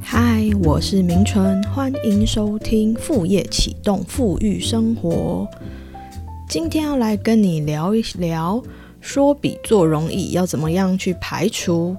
嗨，我是明春，欢迎收听副业启动富裕生活。今天要来跟你聊一聊，说比做容易，要怎么样去排除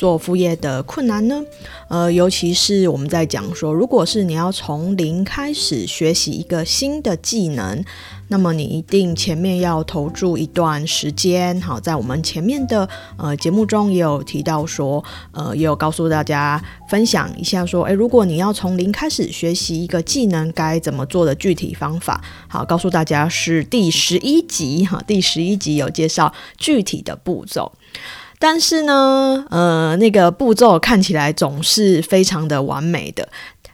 做副业的困难呢？呃，尤其是我们在讲说，如果是你要从零开始学习一个新的技能。那么你一定前面要投注一段时间，好，在我们前面的呃节目中也有提到说，呃，也有告诉大家分享一下说，诶，如果你要从零开始学习一个技能，该怎么做的具体方法，好，告诉大家是第十一集哈，第十一集有介绍具体的步骤，但是呢，呃，那个步骤看起来总是非常的完美的。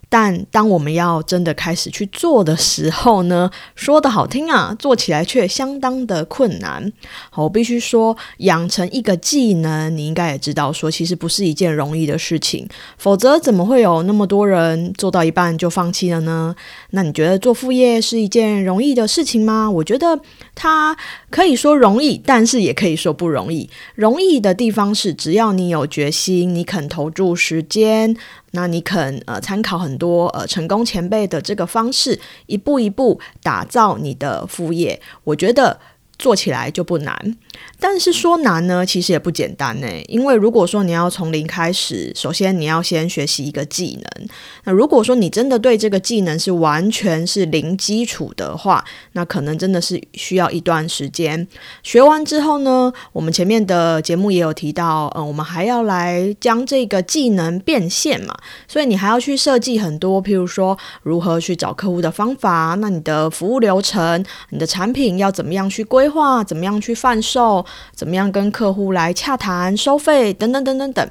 但当我们要真的开始去做的时候呢，说的好听啊，做起来却相当的困难。好，我必须说，养成一个技能，你应该也知道，说其实不是一件容易的事情。否则，怎么会有那么多人做到一半就放弃了呢？那你觉得做副业是一件容易的事情吗？我觉得它可以说容易，但是也可以说不容易。容易的地方是，只要你有决心，你肯投注时间。那你肯呃参考很多呃成功前辈的这个方式，一步一步打造你的副业，我觉得。做起来就不难，但是说难呢，其实也不简单呢。因为如果说你要从零开始，首先你要先学习一个技能。那如果说你真的对这个技能是完全是零基础的话，那可能真的是需要一段时间。学完之后呢，我们前面的节目也有提到，呃，我们还要来将这个技能变现嘛。所以你还要去设计很多，譬如说如何去找客户的方法，那你的服务流程，你的产品要怎么样去规。规划怎么样去贩售，怎么样跟客户来洽谈收费等等等等等，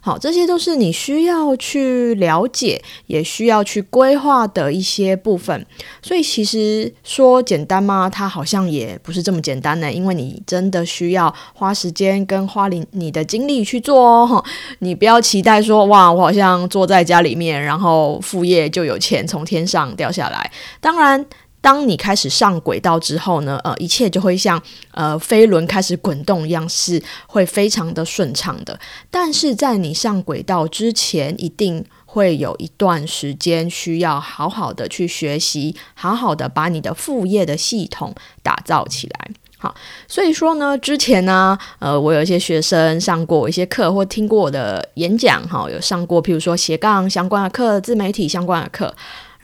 好，这些都是你需要去了解，也需要去规划的一些部分。所以其实说简单吗？它好像也不是这么简单的，因为你真的需要花时间跟花你你的精力去做哦。你不要期待说哇，我好像坐在家里面，然后副业就有钱从天上掉下来。当然。当你开始上轨道之后呢，呃，一切就会像呃飞轮开始滚动一样，是会非常的顺畅的。但是在你上轨道之前，一定会有一段时间需要好好的去学习，好好的把你的副业的系统打造起来。好，所以说呢，之前呢，呃，我有一些学生上过一些课，或听过我的演讲，哈，有上过譬如说斜杠相关的课、自媒体相关的课。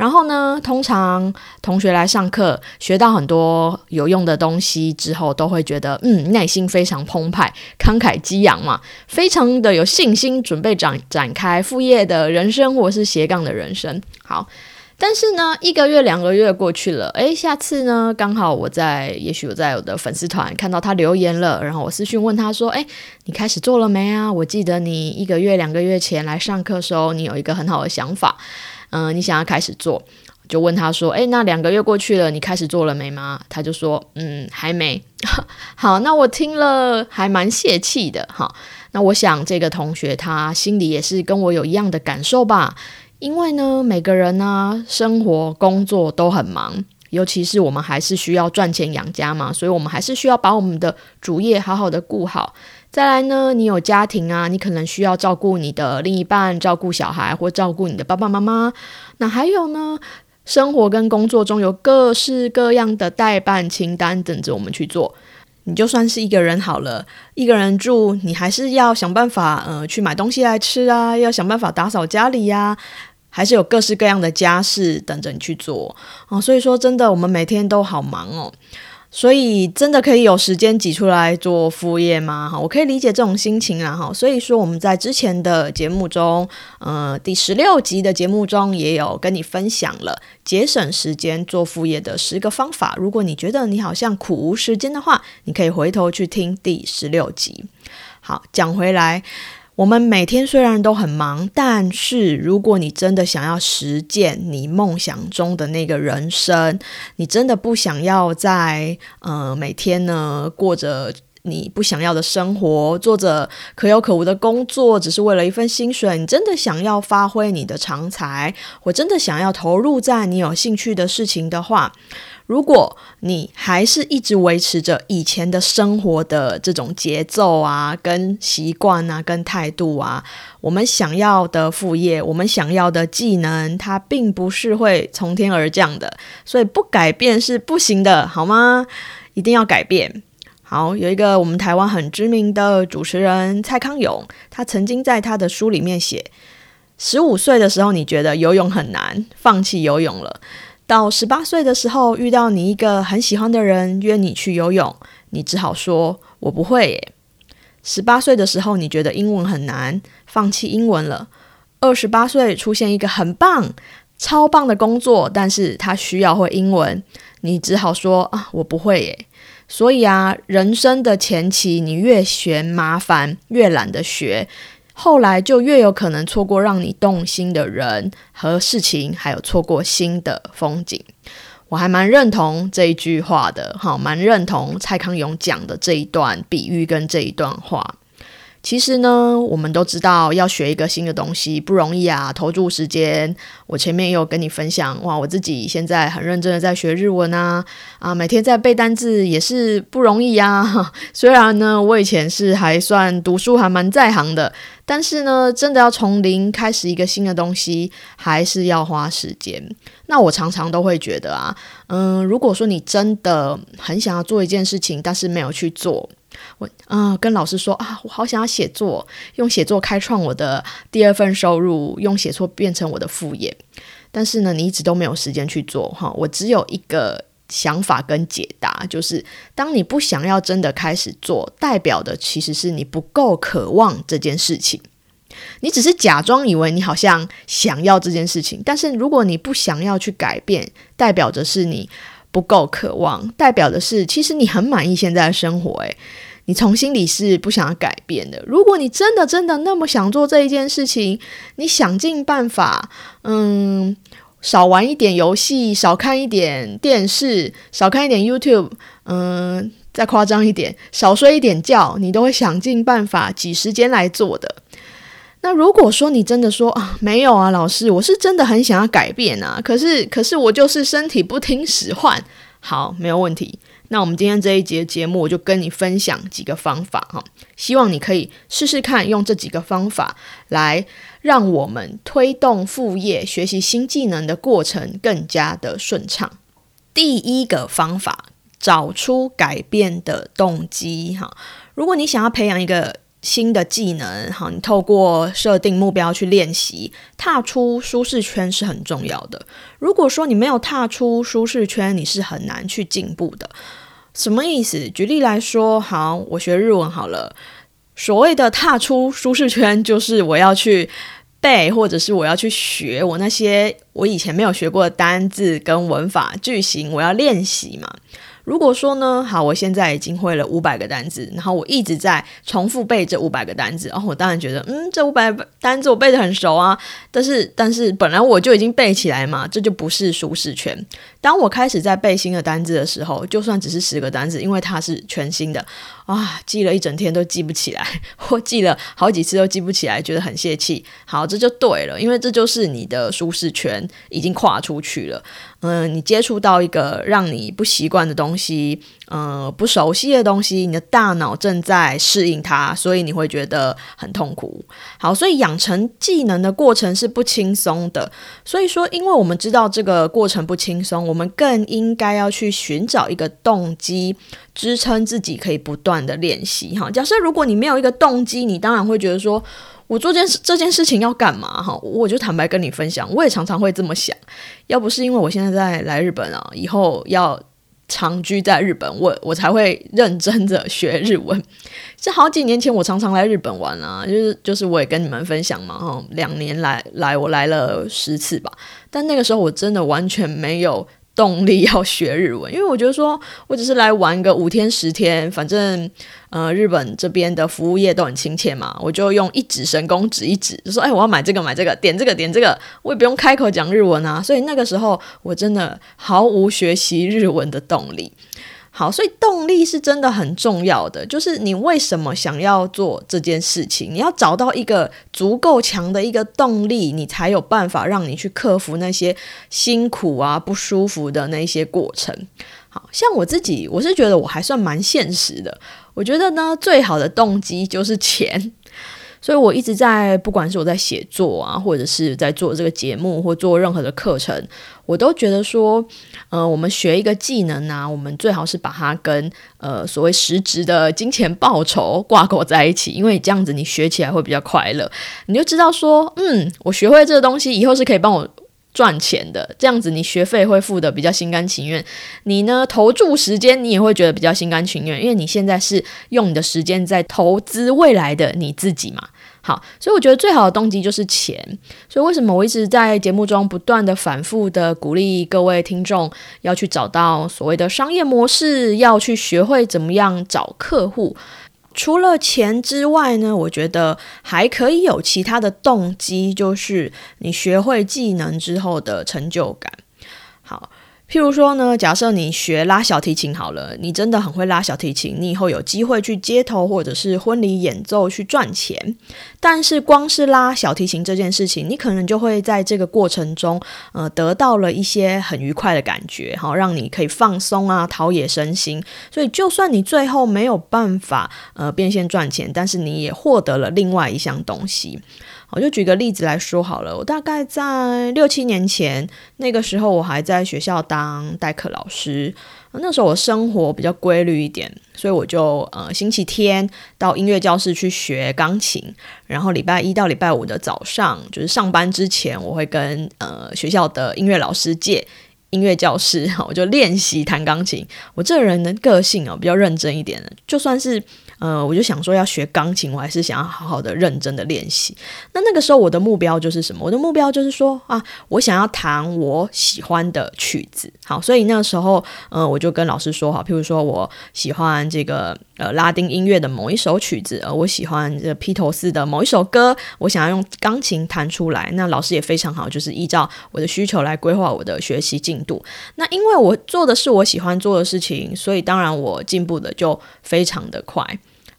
然后呢，通常同学来上课，学到很多有用的东西之后，都会觉得嗯，内心非常澎湃、慷慨激昂嘛，非常的有信心，准备展展开副业的人生，或是斜杠的人生。好，但是呢，一个月、两个月过去了，诶，下次呢，刚好我在，也许我在我的粉丝团看到他留言了，然后我私讯问他说，诶，你开始做了没啊？我记得你一个月、两个月前来上课时候，你有一个很好的想法。嗯，你想要开始做，就问他说：“诶，那两个月过去了，你开始做了没吗？”他就说：“嗯，还没。”好，那我听了还蛮泄气的哈。那我想这个同学他心里也是跟我有一样的感受吧，因为呢，每个人呢，生活工作都很忙，尤其是我们还是需要赚钱养家嘛，所以我们还是需要把我们的主业好好的顾好。再来呢，你有家庭啊，你可能需要照顾你的另一半，照顾小孩，或照顾你的爸爸妈妈。那还有呢，生活跟工作中有各式各样的代办清单等着我们去做。你就算是一个人好了，一个人住，你还是要想办法，呃，去买东西来吃啊，要想办法打扫家里呀，还是有各式各样的家事等着你去做哦。所以说，真的，我们每天都好忙哦。所以真的可以有时间挤出来做副业吗？哈，我可以理解这种心情啊，哈。所以说我们在之前的节目中，呃，第十六集的节目中也有跟你分享了节省时间做副业的十个方法。如果你觉得你好像苦无时间的话，你可以回头去听第十六集。好，讲回来。我们每天虽然都很忙，但是如果你真的想要实践你梦想中的那个人生，你真的不想要在呃每天呢过着你不想要的生活，做着可有可无的工作，只是为了一份薪水。你真的想要发挥你的长才，我真的想要投入在你有兴趣的事情的话。如果你还是一直维持着以前的生活的这种节奏啊、跟习惯啊、跟态度啊，我们想要的副业，我们想要的技能，它并不是会从天而降的，所以不改变是不行的，好吗？一定要改变。好，有一个我们台湾很知名的主持人蔡康永，他曾经在他的书里面写：十五岁的时候，你觉得游泳很难，放弃游泳了。到十八岁的时候，遇到你一个很喜欢的人约你去游泳，你只好说“我不会”。耶。十八岁的时候，你觉得英文很难，放弃英文了。二十八岁出现一个很棒、超棒的工作，但是他需要会英文，你只好说“啊，我不会”。耶。所以啊，人生的前期，你越嫌麻烦，越懒得学。后来就越有可能错过让你动心的人和事情，还有错过新的风景。我还蛮认同这一句话的，好，蛮认同蔡康永讲的这一段比喻跟这一段话。其实呢，我们都知道要学一个新的东西不容易啊，投注时间。我前面也有跟你分享，哇，我自己现在很认真的在学日文啊，啊，每天在背单字也是不容易呀。虽然呢，我以前是还算读书还蛮在行的，但是呢，真的要从零开始一个新的东西，还是要花时间。那我常常都会觉得啊，嗯，如果说你真的很想要做一件事情，但是没有去做。我啊，跟老师说啊，我好想要写作，用写作开创我的第二份收入，用写作变成我的副业。但是呢，你一直都没有时间去做哈。我只有一个想法跟解答，就是当你不想要真的开始做，代表的其实是你不够渴望这件事情。你只是假装以为你好像想要这件事情，但是如果你不想要去改变，代表着是你不够渴望，代表的是其实你很满意现在的生活，诶，你从心里是不想要改变的。如果你真的真的那么想做这一件事情，你想尽办法，嗯，少玩一点游戏，少看一点电视，少看一点 YouTube，嗯，再夸张一点，少睡一点觉，你都会想尽办法挤时间来做的。那如果说你真的说啊，没有啊，老师，我是真的很想要改变啊，可是可是我就是身体不听使唤。好，没有问题。那我们今天这一节节目，我就跟你分享几个方法哈，希望你可以试试看，用这几个方法来让我们推动副业、学习新技能的过程更加的顺畅。第一个方法，找出改变的动机哈。如果你想要培养一个新的技能，好，你透过设定目标去练习，踏出舒适圈是很重要的。如果说你没有踏出舒适圈，你是很难去进步的。什么意思？举例来说，好，我学日文好了。所谓的踏出舒适圈，就是我要去背，或者是我要去学我那些我以前没有学过的单字跟文法句型，我要练习嘛。如果说呢，好，我现在已经会了五百个单字，然后我一直在重复背这五百个单字，哦我当然觉得，嗯，这五百单字我背得很熟啊。但是，但是本来我就已经背起来嘛，这就不是舒适圈。当我开始在背新的单字的时候，就算只是十个单字，因为它是全新的，啊，记了一整天都记不起来，或记了好几次都记不起来，觉得很泄气。好，这就对了，因为这就是你的舒适圈已经跨出去了。嗯，你接触到一个让你不习惯的东西，嗯，不熟悉的东西，你的大脑正在适应它，所以你会觉得很痛苦。好，所以养成技能的过程是不轻松的。所以说，因为我们知道这个过程不轻松，我们更应该要去寻找一个动机，支撑自己可以不断的练习。哈，假设如果你没有一个动机，你当然会觉得说。我做件事这件事情要干嘛？哈，我就坦白跟你分享，我也常常会这么想。要不是因为我现在在来日本啊，以后要长居在日本，我我才会认真的学日文。这好几年前我常常来日本玩啊，就是就是我也跟你们分享嘛，哈，两年来来我来了十次吧，但那个时候我真的完全没有。动力要学日文，因为我觉得说，我只是来玩个五天十天，反正呃，日本这边的服务业都很亲切嘛，我就用一指神功指一指，就说，哎，我要买这个买这个，点这个点这个，我也不用开口讲日文啊。所以那个时候我真的毫无学习日文的动力。好，所以动力是真的很重要的，就是你为什么想要做这件事情，你要找到一个足够强的一个动力，你才有办法让你去克服那些辛苦啊、不舒服的那些过程。好像我自己，我是觉得我还算蛮现实的，我觉得呢，最好的动机就是钱。所以我一直在，不管是我在写作啊，或者是在做这个节目，或做任何的课程，我都觉得说，呃，我们学一个技能啊，我们最好是把它跟呃所谓实质的金钱报酬挂钩在一起，因为这样子你学起来会比较快乐，你就知道说，嗯，我学会这个东西以后是可以帮我。赚钱的这样子，你学费会付的比较心甘情愿。你呢，投注时间，你也会觉得比较心甘情愿，因为你现在是用你的时间在投资未来的你自己嘛。好，所以我觉得最好的动机就是钱。所以为什么我一直在节目中不断的反复的鼓励各位听众要去找到所谓的商业模式，要去学会怎么样找客户。除了钱之外呢，我觉得还可以有其他的动机，就是你学会技能之后的成就感。譬如说呢，假设你学拉小提琴好了，你真的很会拉小提琴，你以后有机会去街头或者是婚礼演奏去赚钱。但是光是拉小提琴这件事情，你可能就会在这个过程中，呃，得到了一些很愉快的感觉，好，让你可以放松啊，陶冶身心。所以，就算你最后没有办法呃变现赚钱，但是你也获得了另外一项东西。我就举个例子来说好了，我大概在六七年前，那个时候我还在学校当代课老师，那时候我生活比较规律一点，所以我就呃星期天到音乐教室去学钢琴，然后礼拜一到礼拜五的早上，就是上班之前，我会跟呃学校的音乐老师借音乐教室，我就练习弹钢琴。我这人的个性哦比较认真一点，就算是。呃，我就想说要学钢琴，我还是想要好好的认真的练习。那那个时候我的目标就是什么？我的目标就是说啊，我想要弹我喜欢的曲子。好，所以那个时候，呃，我就跟老师说，好，譬如说我喜欢这个呃拉丁音乐的某一首曲子，呃，我喜欢这披头士的某一首歌，我想要用钢琴弹出来。那老师也非常好，就是依照我的需求来规划我的学习进度。那因为我做的是我喜欢做的事情，所以当然我进步的就非常的快。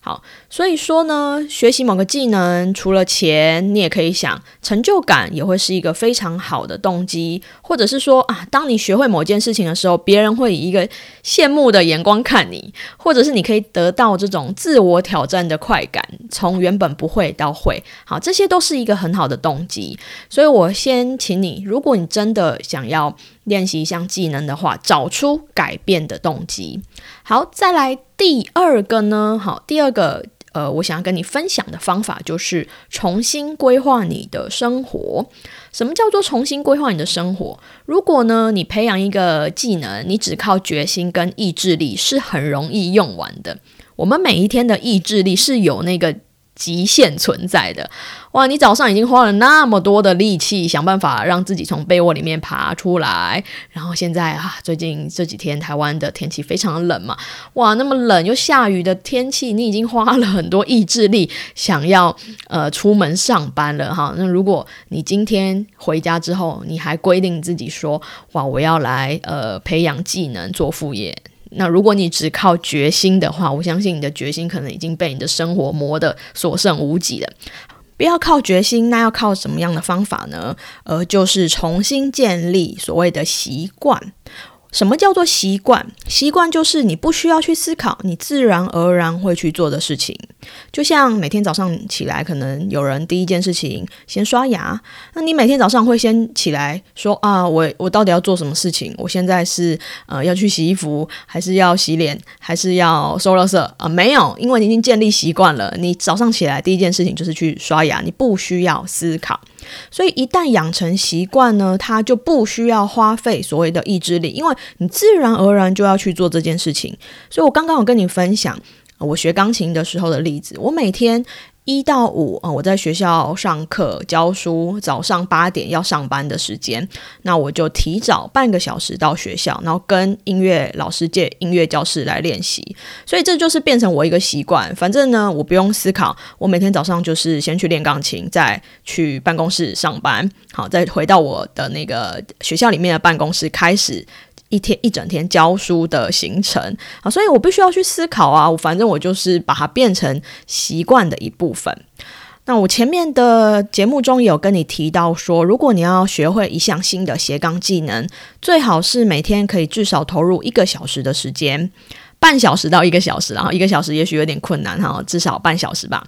好，所以说呢，学习某个技能，除了钱，你也可以想成就感，也会是一个非常好的动机。或者是说啊，当你学会某件事情的时候，别人会以一个羡慕的眼光看你，或者是你可以得到这种自我挑战的快感，从原本不会到会。好，这些都是一个很好的动机。所以我先请你，如果你真的想要练习一项技能的话，找出改变的动机。好，再来第二个呢？好，第二个，呃，我想要跟你分享的方法就是重新规划你的生活。什么叫做重新规划你的生活？如果呢，你培养一个技能，你只靠决心跟意志力是很容易用完的。我们每一天的意志力是有那个。极限存在的哇！你早上已经花了那么多的力气，想办法让自己从被窝里面爬出来，然后现在啊，最近这几天台湾的天气非常冷嘛，哇，那么冷又下雨的天气，你已经花了很多意志力想要呃出门上班了哈。那如果你今天回家之后，你还规定自己说哇，我要来呃培养技能做副业。那如果你只靠决心的话，我相信你的决心可能已经被你的生活磨得所剩无几了。不要靠决心，那要靠什么样的方法呢？呃，就是重新建立所谓的习惯。什么叫做习惯？习惯就是你不需要去思考，你自然而然会去做的事情。就像每天早上起来，可能有人第一件事情先刷牙，那你每天早上会先起来说啊，我我到底要做什么事情？我现在是呃要去洗衣服，还是要洗脸，还是要收垃圾啊？没有，因为你已经建立习惯了，你早上起来第一件事情就是去刷牙，你不需要思考。所以一旦养成习惯呢，他就不需要花费所谓的意志力，因为你自然而然就要去做这件事情。所以我刚刚有跟你分享我学钢琴的时候的例子，我每天。一到五啊，我在学校上课教书，早上八点要上班的时间，那我就提早半个小时到学校，然后跟音乐老师借音乐教室来练习。所以这就是变成我一个习惯。反正呢，我不用思考，我每天早上就是先去练钢琴，再去办公室上班，好，再回到我的那个学校里面的办公室开始。一天一整天教书的行程啊，所以我必须要去思考啊，反正我就是把它变成习惯的一部分。那我前面的节目中有跟你提到说，如果你要学会一项新的斜杠技能，最好是每天可以至少投入一个小时的时间。半小时到一个小时，然后一个小时也许有点困难哈，至少半小时吧。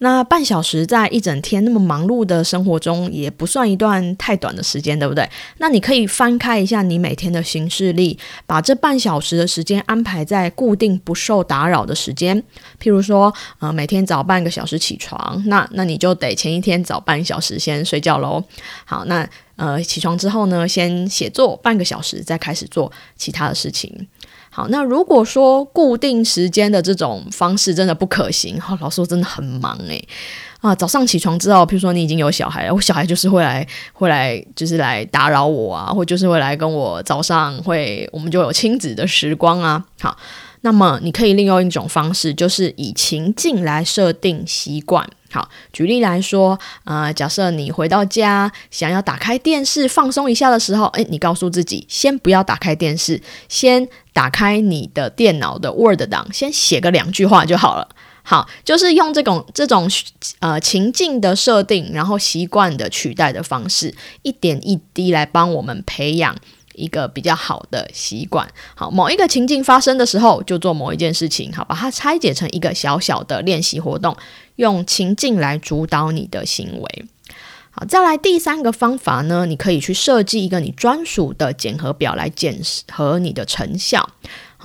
那半小时在一整天那么忙碌的生活中，也不算一段太短的时间，对不对？那你可以翻开一下你每天的行事历，把这半小时的时间安排在固定不受打扰的时间。譬如说，呃，每天早半个小时起床，那那你就得前一天早半小时先睡觉喽。好，那呃起床之后呢，先写作半个小时，再开始做其他的事情。好，那如果说固定时间的这种方式真的不可行，哈，老师我真的很忙诶。啊，早上起床之后，譬如说你已经有小孩了，我小孩就是会来，会来就是来打扰我啊，或就是会来跟我早上会，我们就有亲子的时光啊。好，那么你可以利用一种方式，就是以情境来设定习惯。好，举例来说，啊，假设你回到家想要打开电视放松一下的时候，诶，你告诉自己先不要打开电视，先打开你的电脑的 Word 档，先写个两句话就好了。好，就是用这种这种呃情境的设定，然后习惯的取代的方式，一点一滴来帮我们培养。一个比较好的习惯，好，某一个情境发生的时候，就做某一件事情，好，把它拆解成一个小小的练习活动，用情境来主导你的行为。好，再来第三个方法呢，你可以去设计一个你专属的检核表来检核你的成效。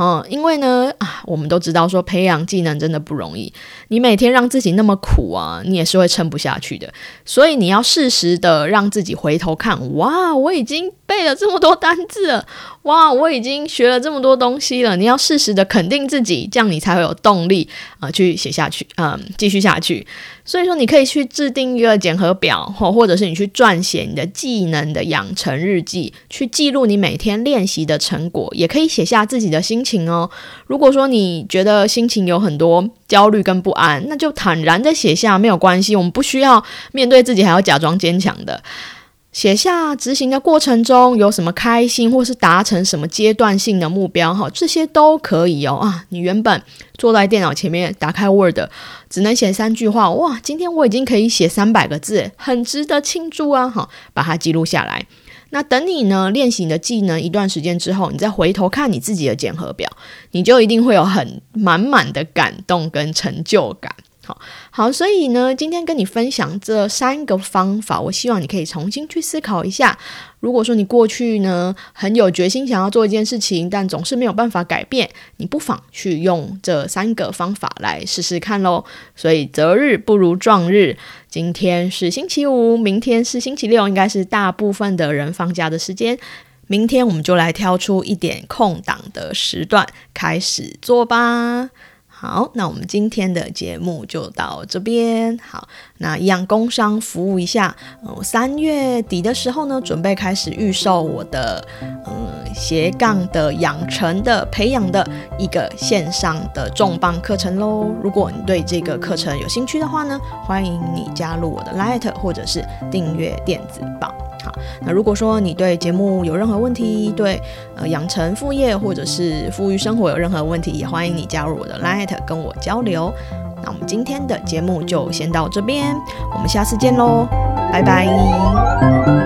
嗯，因为呢，啊，我们都知道说培养技能真的不容易，你每天让自己那么苦啊，你也是会撑不下去的。所以你要适时的让自己回头看，哇，我已经背了这么多单字了，哇，我已经学了这么多东西了。你要适时的肯定自己，这样你才会有动力啊，去写下去，嗯，继续下去。所以说，你可以去制定一个检核表，或或者是你去撰写你的技能的养成日记，去记录你每天练习的成果，也可以写下自己的心情哦。如果说你觉得心情有很多焦虑跟不安，那就坦然的写下，没有关系，我们不需要面对自己还要假装坚强的。写下执行的过程中有什么开心，或是达成什么阶段性的目标，哈，这些都可以哦。啊，你原本坐在电脑前面打开 Word，只能写三句话，哇，今天我已经可以写三百个字，很值得庆祝啊！哈，把它记录下来。那等你呢练习你的技能一段时间之后，你再回头看你自己的检核表，你就一定会有很满满的感动跟成就感。好，所以呢，今天跟你分享这三个方法，我希望你可以重新去思考一下。如果说你过去呢很有决心想要做一件事情，但总是没有办法改变，你不妨去用这三个方法来试试看喽。所以择日不如撞日，今天是星期五，明天是星期六，应该是大部分的人放假的时间。明天我们就来挑出一点空档的时段开始做吧。好，那我们今天的节目就到这边。好，那一样工商服务一下。嗯，三月底的时候呢，准备开始预售我的嗯斜杠的养成的培养的一个线上的重磅课程喽。如果你对这个课程有兴趣的话呢，欢迎你加入我的 Light 或者是订阅电子报。好，那如果说你对节目有任何问题，对呃养成副业或者是富裕生活有任何问题，也欢迎你加入我的 Light 跟我交流。那我们今天的节目就先到这边，我们下次见喽，拜拜。